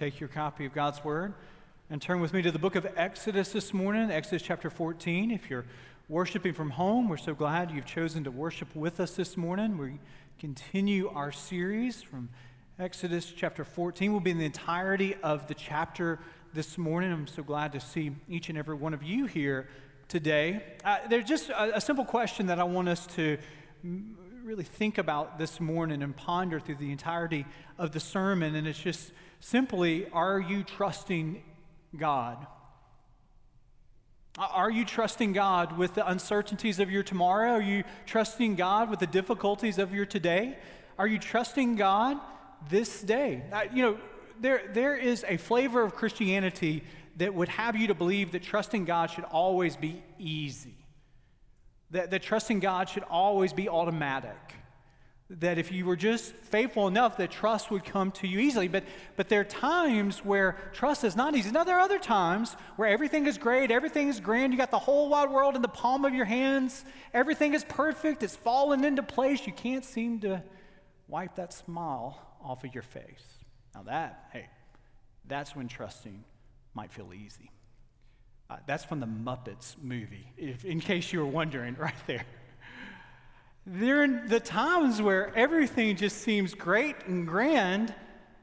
take your copy of God's Word and turn with me to the book of Exodus this morning, Exodus chapter 14. If you're worshiping from home, we're so glad you've chosen to worship with us this morning. We continue our series from Exodus chapter 14. We'll be in the entirety of the chapter this morning. I'm so glad to see each and every one of you here today. Uh, there's just a, a simple question that I want us to really think about this morning and ponder through the entirety of the sermon. And it's just simply are you trusting God? Are you trusting God with the uncertainties of your tomorrow? Are you trusting God with the difficulties of your today? Are you trusting God this day? Uh, you know, there, there is a flavor of Christianity that would have you to believe that trusting God should always be easy. That, that trusting God should always be automatic. That if you were just faithful enough, that trust would come to you easily. But, but there are times where trust is not easy. Now, there are other times where everything is great, everything is grand. You got the whole wide world in the palm of your hands. Everything is perfect, it's fallen into place. You can't seem to wipe that smile off of your face. Now, that, hey, that's when trusting might feel easy. Uh, that's from the Muppets movie, if, in case you were wondering, right there. There are the times where everything just seems great and grand.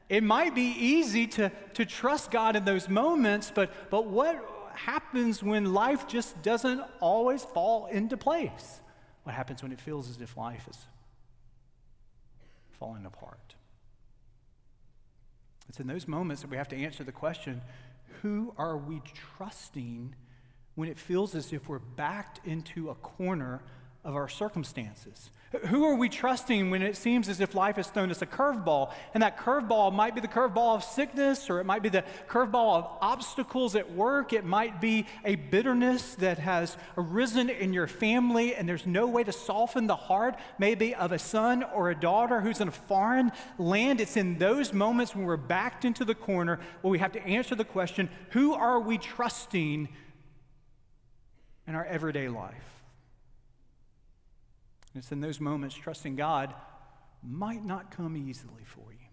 It might be easy to, to trust God in those moments, but, but what happens when life just doesn't always fall into place? What happens when it feels as if life is falling apart? It's in those moments that we have to answer the question who are we trusting when it feels as if we're backed into a corner of our circumstances? Who are we trusting when it seems as if life has thrown us a curveball? And that curveball might be the curveball of sickness, or it might be the curveball of obstacles at work. It might be a bitterness that has arisen in your family, and there's no way to soften the heart, maybe of a son or a daughter who's in a foreign land. It's in those moments when we're backed into the corner where we have to answer the question who are we trusting in our everyday life? It's in those moments trusting God might not come easily for you.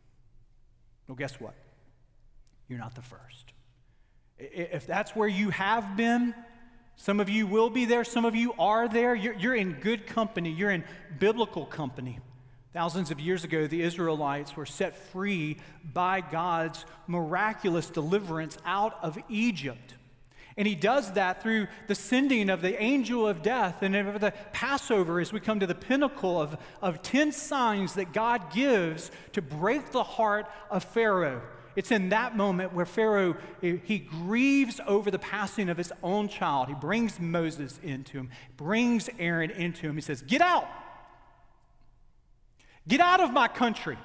Well, guess what? You're not the first. If that's where you have been, some of you will be there, some of you are there. You're, you're in good company, you're in biblical company. Thousands of years ago, the Israelites were set free by God's miraculous deliverance out of Egypt. And he does that through the sending of the angel of death. And over the Passover, as we come to the pinnacle of, of 10 signs that God gives to break the heart of Pharaoh. It's in that moment where Pharaoh, eh, he grieves over the passing of his own child. He brings Moses into him, brings Aaron into him. He says, Get out. Get out of my country.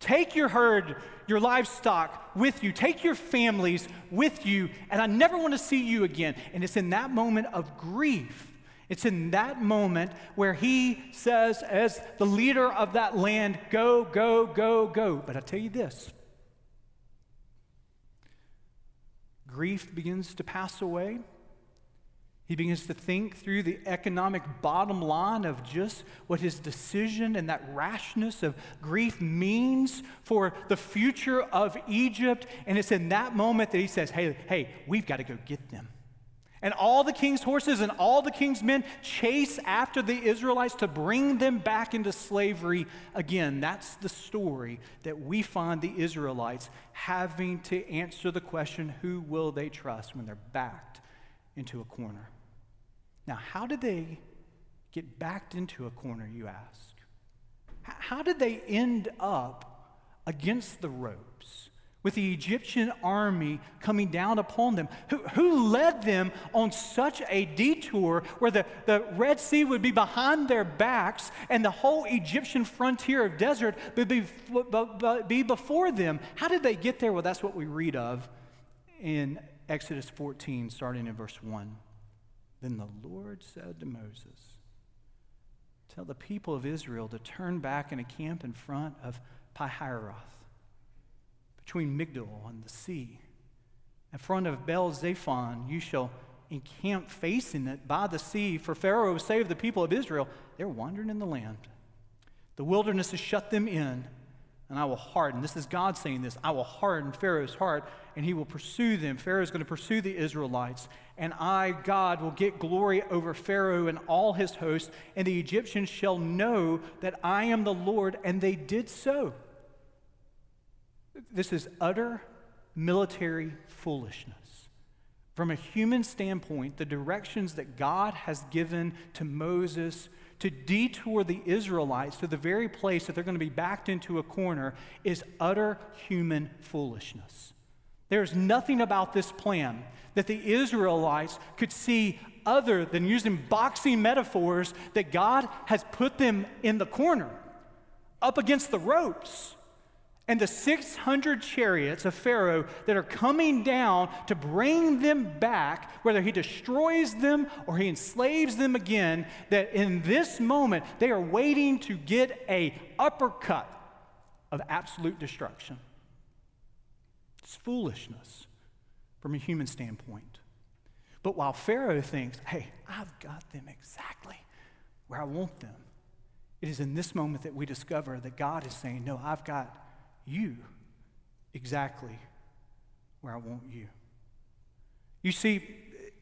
Take your herd, your livestock with you. Take your families with you, and I never want to see you again. And it's in that moment of grief. It's in that moment where he says, as the leader of that land, go, go, go, go. But I tell you this grief begins to pass away. He begins to think through the economic bottom line of just what his decision and that rashness of grief means for the future of Egypt. And it's in that moment that he says, Hey, hey, we've got to go get them. And all the king's horses and all the king's men chase after the Israelites to bring them back into slavery again. That's the story that we find the Israelites having to answer the question who will they trust when they're backed into a corner? Now, how did they get backed into a corner, you ask? How did they end up against the ropes with the Egyptian army coming down upon them? Who, who led them on such a detour where the, the Red Sea would be behind their backs and the whole Egyptian frontier of desert would be, be before them? How did they get there? Well, that's what we read of in Exodus 14, starting in verse 1. Then the Lord said to Moses, Tell the people of Israel to turn back and camp in front of Pihahiroth, between Migdol and the sea. In front of Baal Zephon, you shall encamp facing it by the sea, for Pharaoh saved the people of Israel. They're wandering in the land. The wilderness has shut them in. And I will harden. This is God saying this I will harden Pharaoh's heart, and he will pursue them. Pharaoh is going to pursue the Israelites, and I, God, will get glory over Pharaoh and all his host, and the Egyptians shall know that I am the Lord, and they did so. This is utter military foolishness. From a human standpoint, the directions that God has given to Moses to detour the Israelites to the very place that they're going to be backed into a corner is utter human foolishness. There's nothing about this plan that the Israelites could see other than using boxing metaphors that God has put them in the corner, up against the ropes and the 600 chariots of Pharaoh that are coming down to bring them back, whether he destroys them or he enslaves them again, that in this moment they are waiting to get a uppercut of absolute destruction. It's foolishness from a human standpoint. But while Pharaoh thinks, hey, I've got them exactly where I want them, it is in this moment that we discover that God is saying, no, I've got you exactly where I want you. You see,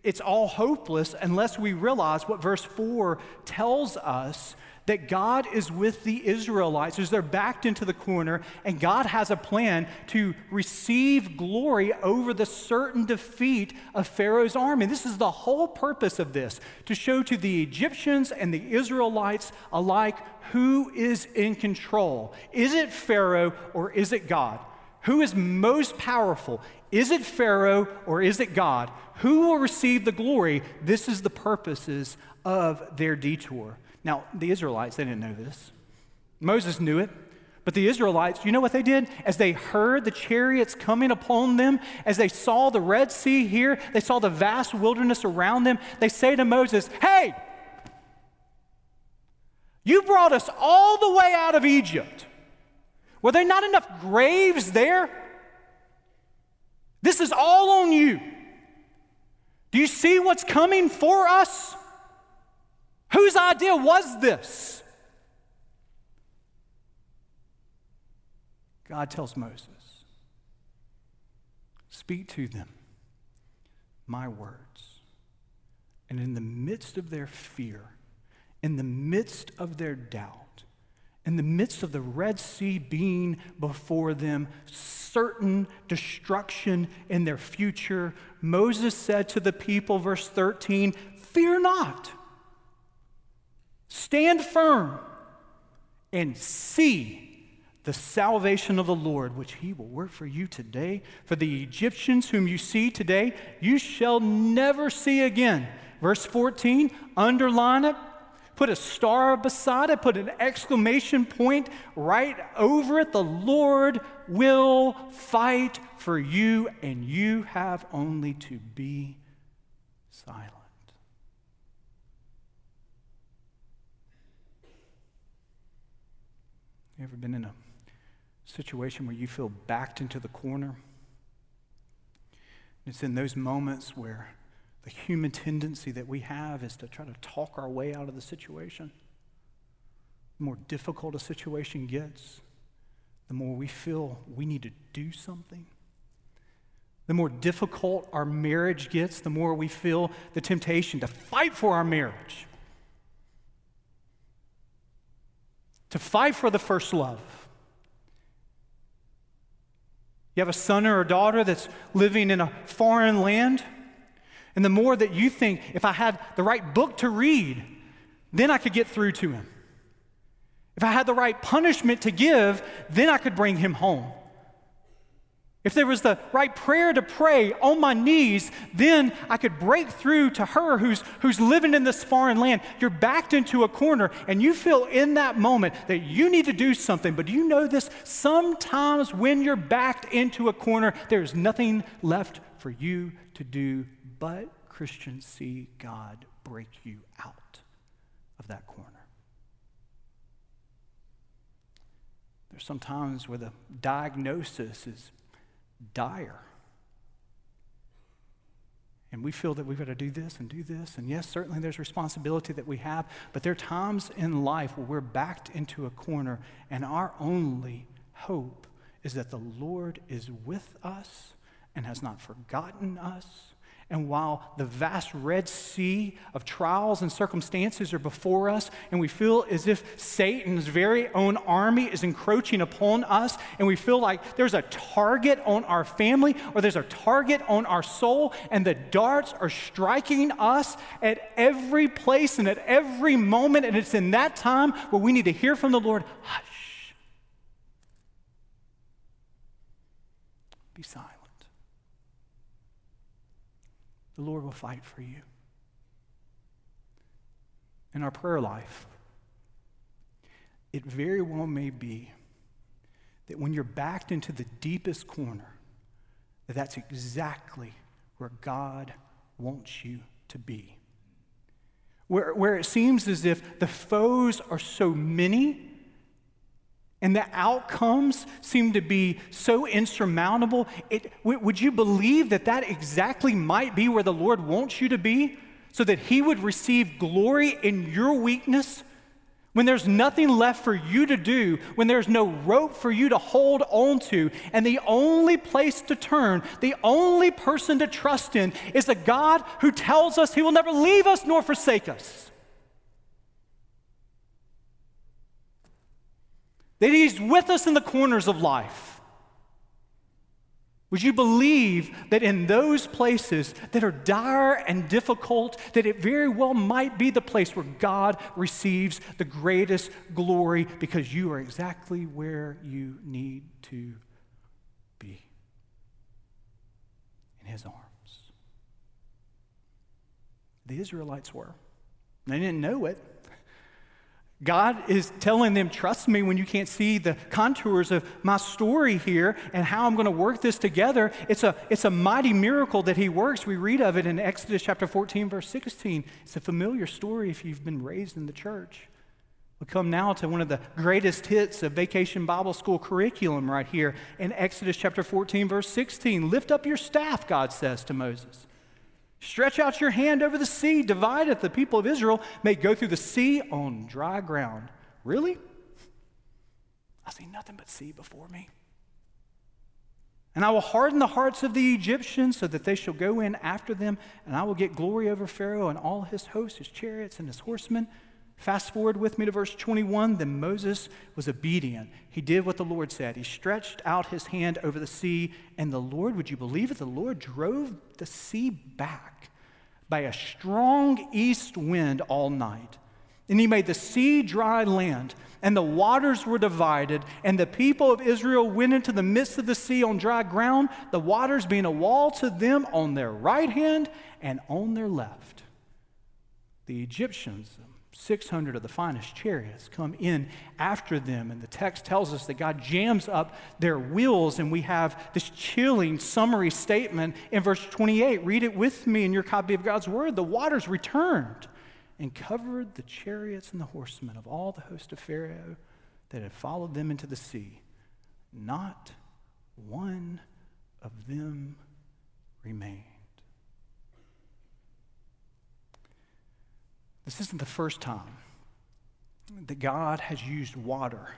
it's all hopeless unless we realize what verse 4 tells us that God is with the Israelites as they're backed into the corner, and God has a plan to receive glory over the certain defeat of Pharaoh's army. This is the whole purpose of this to show to the Egyptians and the Israelites alike who is in control. Is it Pharaoh or is it God? Who is most powerful? Is it Pharaoh or is it God? Who will receive the glory? This is the purposes of their detour. Now, the Israelites, they didn't know this. Moses knew it. But the Israelites, you know what they did? As they heard the chariots coming upon them, as they saw the Red Sea here, they saw the vast wilderness around them, they say to Moses, Hey, you brought us all the way out of Egypt. Were there not enough graves there? This is all on you. Do you see what's coming for us? Whose idea was this? God tells Moses, Speak to them my words. And in the midst of their fear, in the midst of their doubt, in the midst of the Red Sea being before them, certain destruction in their future, Moses said to the people, verse 13, Fear not. Stand firm and see the salvation of the Lord, which he will work for you today. For the Egyptians whom you see today, you shall never see again. Verse 14, underline it. Put a star beside it, put an exclamation point right over it. The Lord will fight for you, and you have only to be silent. You ever been in a situation where you feel backed into the corner? It's in those moments where the human tendency that we have is to try to talk our way out of the situation. The more difficult a situation gets, the more we feel we need to do something. The more difficult our marriage gets, the more we feel the temptation to fight for our marriage. To fight for the first love. You have a son or a daughter that's living in a foreign land, and the more that you think, if I had the right book to read, then I could get through to him. If I had the right punishment to give, then I could bring him home. If there was the right prayer to pray on my knees, then I could break through to her who's, who's living in this foreign land. You're backed into a corner, and you feel in that moment that you need to do something. But do you know this? Sometimes when you're backed into a corner, there's nothing left for you to do but, Christians, see God break you out of that corner. There's some times where the diagnosis is dire. And we feel that we've got to do this and do this. And yes, certainly there's responsibility that we have, but there are times in life where we're backed into a corner and our only hope is that the Lord is with us and has not forgotten us and while the vast Red Sea of trials and circumstances are before us, and we feel as if Satan's very own army is encroaching upon us, and we feel like there's a target on our family or there's a target on our soul, and the darts are striking us at every place and at every moment, and it's in that time where we need to hear from the Lord hush. Be silent the Lord will fight for you. In our prayer life, it very well may be that when you're backed into the deepest corner, that that's exactly where God wants you to be. Where, where it seems as if the foes are so many and the outcomes seem to be so insurmountable. It, would you believe that that exactly might be where the Lord wants you to be? So that He would receive glory in your weakness? When there's nothing left for you to do, when there's no rope for you to hold on to, and the only place to turn, the only person to trust in is a God who tells us He will never leave us nor forsake us. That He's with us in the corners of life. Would you believe that in those places that are dire and difficult, that it very well might be the place where God receives the greatest glory because you are exactly where you need to be in His arms? The Israelites were. They didn't know it. God is telling them, trust me when you can't see the contours of my story here and how I'm going to work this together. It's a, it's a mighty miracle that He works. We read of it in Exodus chapter 14, verse 16. It's a familiar story if you've been raised in the church. We come now to one of the greatest hits of Vacation Bible School curriculum right here in Exodus chapter 14, verse 16. Lift up your staff, God says to Moses. Stretch out your hand over the sea, divide it. The people of Israel may go through the sea on dry ground. Really? I see nothing but sea before me. And I will harden the hearts of the Egyptians so that they shall go in after them, and I will get glory over Pharaoh and all his hosts, his chariots, and his horsemen. Fast forward with me to verse 21. Then Moses was obedient. He did what the Lord said. He stretched out his hand over the sea, and the Lord, would you believe it? The Lord drove the sea back by a strong east wind all night. And he made the sea dry land, and the waters were divided, and the people of Israel went into the midst of the sea on dry ground, the waters being a wall to them on their right hand and on their left. The Egyptians, 600 of the finest chariots come in after them. And the text tells us that God jams up their wheels. And we have this chilling summary statement in verse 28. Read it with me in your copy of God's word. The waters returned and covered the chariots and the horsemen of all the host of Pharaoh that had followed them into the sea. Not one of them remained. This isn't the first time that God has used water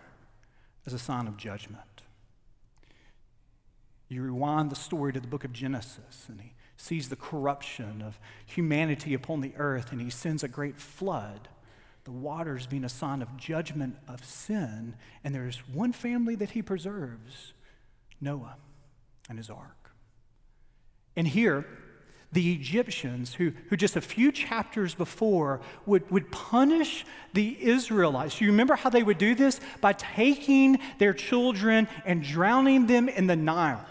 as a sign of judgment. You rewind the story to the book of Genesis, and he sees the corruption of humanity upon the earth, and he sends a great flood. The waters being a sign of judgment of sin, and there's one family that he preserves Noah and his ark. And here, the Egyptians, who, who just a few chapters before would, would punish the Israelites. You remember how they would do this? By taking their children and drowning them in the Nile.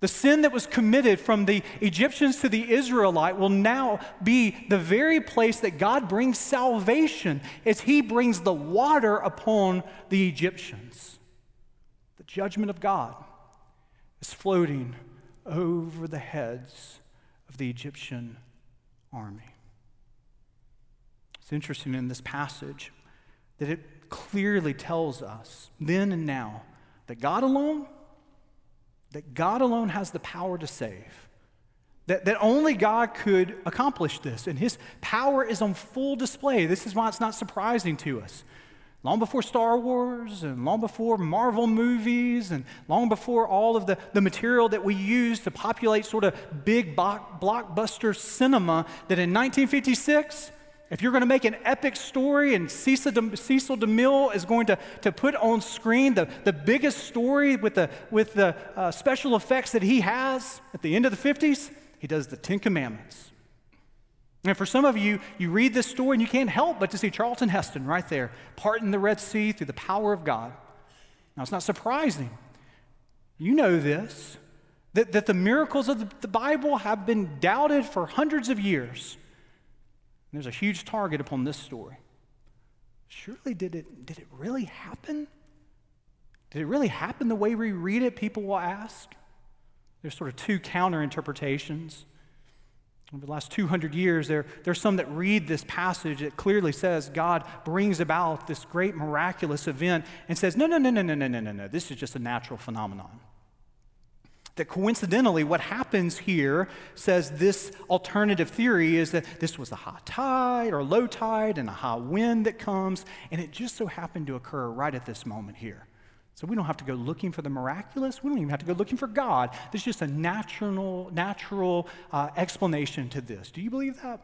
The sin that was committed from the Egyptians to the Israelite will now be the very place that God brings salvation as He brings the water upon the Egyptians. The judgment of God is floating over the heads of the Egyptian army. It's interesting in this passage that it clearly tells us then and now that God alone, that God alone has the power to save. That, that only God could accomplish this, and his power is on full display. This is why it's not surprising to us long before Star Wars and long before Marvel movies and long before all of the, the material that we use to populate sort of big blockbuster cinema, that in 1956, if you're going to make an epic story and Cecil, De, Cecil DeMille is going to, to put on screen the, the biggest story with the, with the uh, special effects that he has at the end of the 50s, he does the Ten Commandments. And for some of you, you read this story and you can't help but to see Charlton Heston right there, parting the Red Sea through the power of God. Now, it's not surprising. You know this, that, that the miracles of the, the Bible have been doubted for hundreds of years. And there's a huge target upon this story. Surely, did it, did it really happen? Did it really happen the way we read it? People will ask. There's sort of two counter interpretations. Over the last 200 years, there, there's some that read this passage that clearly says God brings about this great miraculous event and says, no, no, no, no, no, no, no, no, no. This is just a natural phenomenon. That coincidentally, what happens here says this alternative theory is that this was a high tide or low tide and a high wind that comes, and it just so happened to occur right at this moment here. So we don't have to go looking for the miraculous. We don't even have to go looking for God. There's just a natural, natural uh, explanation to this. Do you believe that?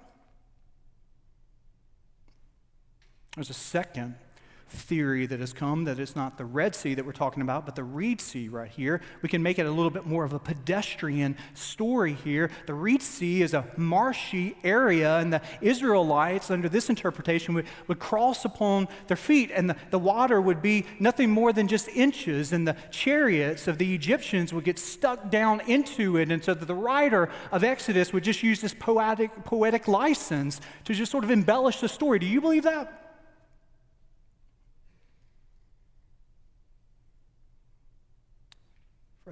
There's a second theory that has come that it's not the Red Sea that we're talking about, but the Reed Sea right here. We can make it a little bit more of a pedestrian story here. The Reed Sea is a marshy area, and the Israelites, under this interpretation, would, would cross upon their feet, and the, the water would be nothing more than just inches, and the chariots of the Egyptians would get stuck down into it, and so the writer of Exodus would just use this poetic, poetic license to just sort of embellish the story. Do you believe that?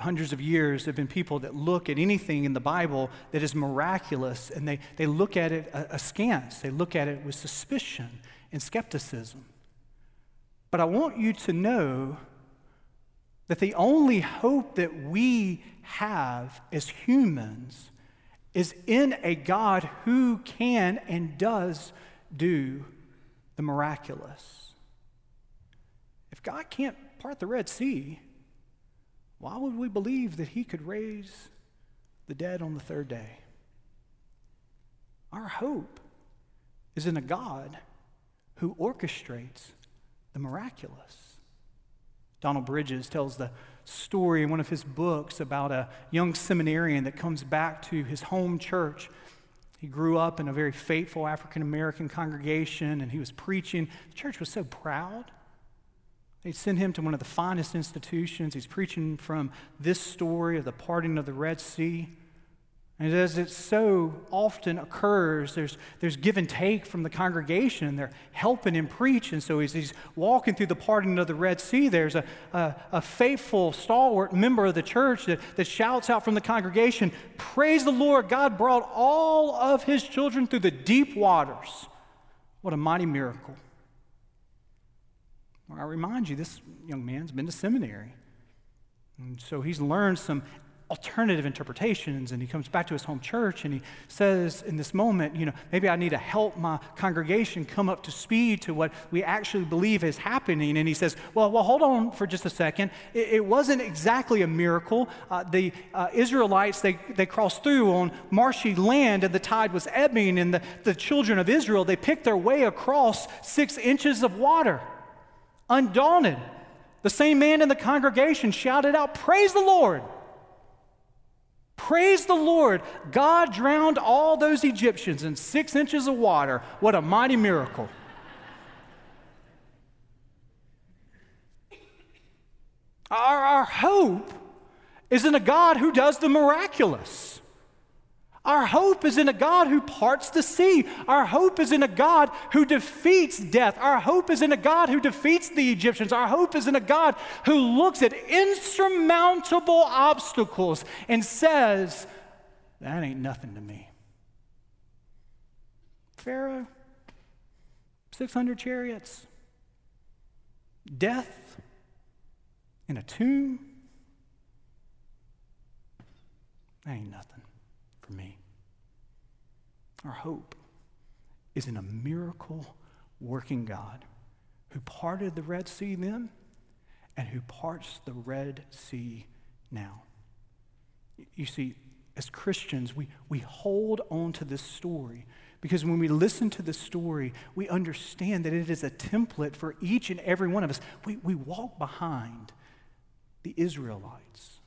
Hundreds of years, have been people that look at anything in the Bible that is miraculous and they, they look at it askance. They look at it with suspicion and skepticism. But I want you to know that the only hope that we have as humans is in a God who can and does do the miraculous. If God can't part the Red Sea, why would we believe that he could raise the dead on the third day? Our hope is in a God who orchestrates the miraculous. Donald Bridges tells the story in one of his books about a young seminarian that comes back to his home church. He grew up in a very faithful African American congregation and he was preaching. The church was so proud. They send him to one of the finest institutions. He's preaching from this story of the parting of the Red Sea. And as it so often occurs, there's, there's give and take from the congregation. And they're helping him preach. And so as he's walking through the parting of the Red Sea, there's a, a, a faithful, stalwart member of the church that, that shouts out from the congregation, Praise the Lord, God brought all of his children through the deep waters. What a mighty miracle. I remind you, this young man's been to seminary. And so he's learned some alternative interpretations and he comes back to his home church and he says in this moment you know maybe i need to help my congregation come up to speed to what we actually believe is happening. And he says well well hold on for just a second. It, it wasn't exactly a miracle. Uh, the uh, israelites they, they crossed through on marshy land and the tide was ebbing and the, the children of israel they picked their way across six inches of water undaunted. The same man in the congregation shouted out, Praise the Lord! Praise the Lord! God drowned all those Egyptians in six inches of water. What a mighty miracle. Our, our hope is in a God who does the miraculous. Our hope is in a God who parts the sea. Our hope is in a God who defeats death. Our hope is in a God who defeats the Egyptians. Our hope is in a God who looks at insurmountable obstacles and says, That ain't nothing to me. Pharaoh, 600 chariots, death in a tomb. That ain't nothing for me. Our hope is in a miracle working God who parted the Red Sea then and who parts the Red Sea now. You see, as Christians, we, we hold on to this story because when we listen to the story, we understand that it is a template for each and every one of us. We, we walk behind the Israelites.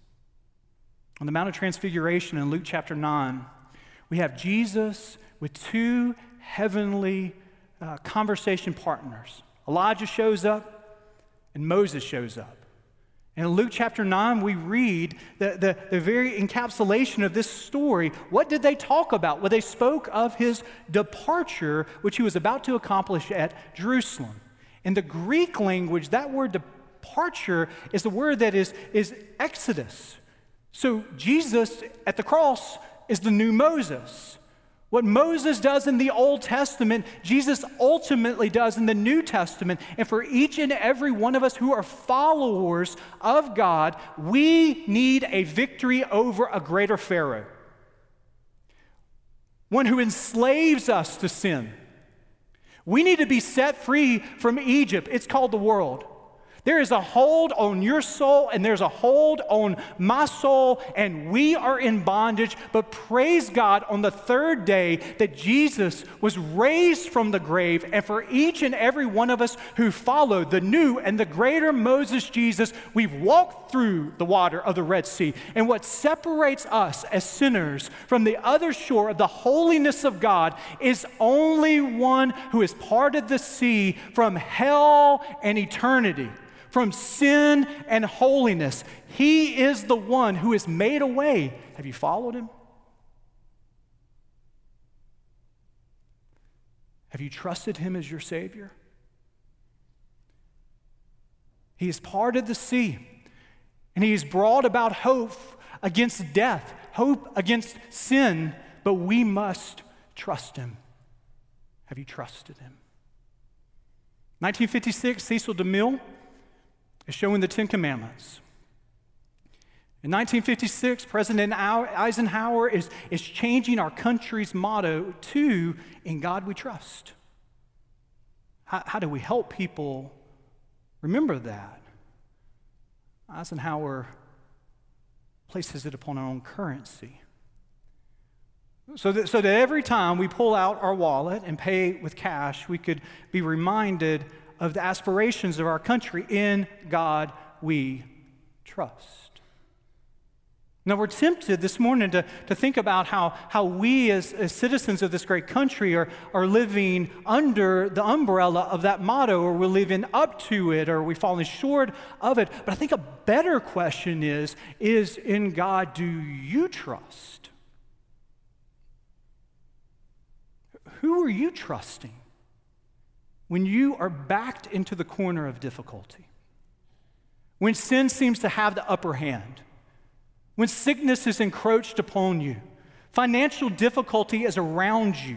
On the Mount of Transfiguration in Luke chapter 9, we have Jesus with two heavenly uh, conversation partners. Elijah shows up and Moses shows up. And in Luke chapter 9, we read the, the, the, very encapsulation of this story. What did they talk about? Well, they spoke of his departure, which he was about to accomplish at Jerusalem. In the Greek language, that word departure is the word that is, is exodus. So Jesus at the cross is the new Moses. What Moses does in the Old Testament, Jesus ultimately does in the New Testament. And for each and every one of us who are followers of God, we need a victory over a greater Pharaoh. One who enslaves us to sin. We need to be set free from Egypt. It's called the world. There is a hold on your soul, and there's a hold on my soul, and we are in bondage. But praise God on the third day that Jesus was raised from the grave. And for each and every one of us who follow the new and the greater Moses Jesus, we've walked through the water of the Red Sea. And what separates us as sinners from the other shore of the holiness of God is only one who has parted the sea from hell and eternity from sin and holiness. He is the one who has made a way. Have you followed him? Have you trusted him as your Savior? He has parted the sea and he has brought about hope against death, hope against sin, but we must trust him. Have you trusted him? 1956, Cecil DeMille is showing the Ten Commandments. In 1956, President Eisenhower is, is changing our country's motto to In God We Trust. How, how do we help people remember that? Eisenhower places it upon our own currency. So that, so that every time we pull out our wallet and pay with cash, we could be reminded of the aspirations of our country. In God we trust. Now, we're tempted this morning to, to think about how, how we, as, as citizens of this great country, are, are living under the umbrella of that motto, or we're living up to it, or we're falling short of it. But I think a better question is is in God do you trust? Who are you trusting? When you are backed into the corner of difficulty, when sin seems to have the upper hand, when sickness is encroached upon you, financial difficulty is around you,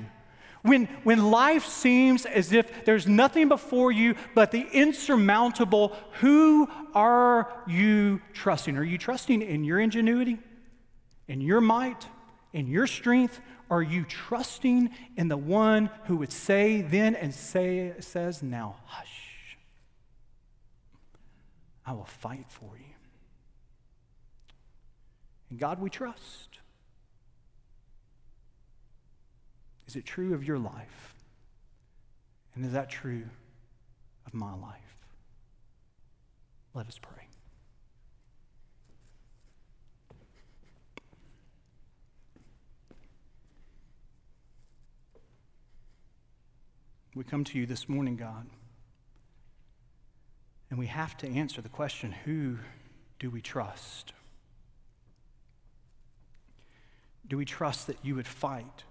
when, when life seems as if there's nothing before you but the insurmountable, who are you trusting? Are you trusting in your ingenuity, in your might, in your strength, are you trusting in the one who would say then and say, says now, hush? I will fight for you. In God we trust. Is it true of your life? And is that true of my life? Let us pray. We come to you this morning, God, and we have to answer the question who do we trust? Do we trust that you would fight?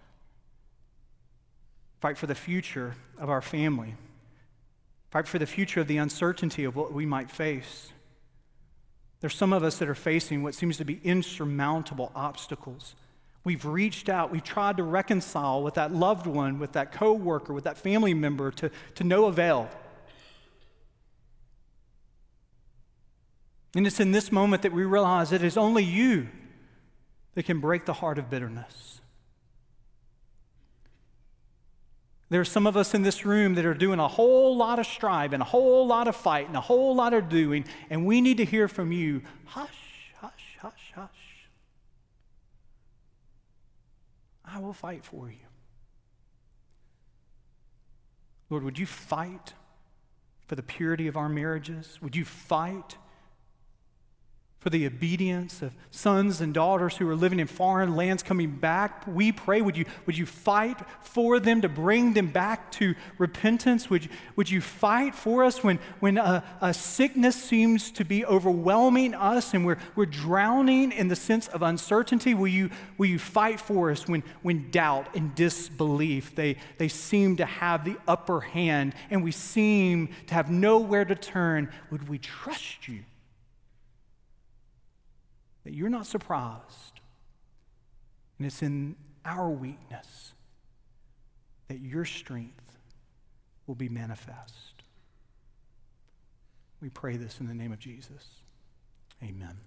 Fight for the future of our family. Fight for the future of the uncertainty of what we might face. There's some of us that are facing what seems to be insurmountable obstacles. We've reached out, we've tried to reconcile with that loved one, with that coworker, with that family member to, to no avail. And it's in this moment that we realize it is only you that can break the heart of bitterness. There are some of us in this room that are doing a whole lot of strive and a whole lot of fight and a whole lot of doing, and we need to hear from you. Hush, hush, hush, hush. I will fight for you. Lord, would you fight for the purity of our marriages? Would you fight for the obedience of sons and daughters who are living in foreign lands coming back. We pray, would you, would you fight for them to bring them back to repentance? Would you, would you fight for us when, when a, a sickness seems to be overwhelming us and we're, we're drowning in the sense of uncertainty? Will you, will you fight for us when, when doubt and disbelief, they, they seem to have the upper hand and we seem to have nowhere to turn? Would we trust you? That you're not surprised. And it's in our weakness that your strength will be manifest. We pray this in the name of Jesus. Amen.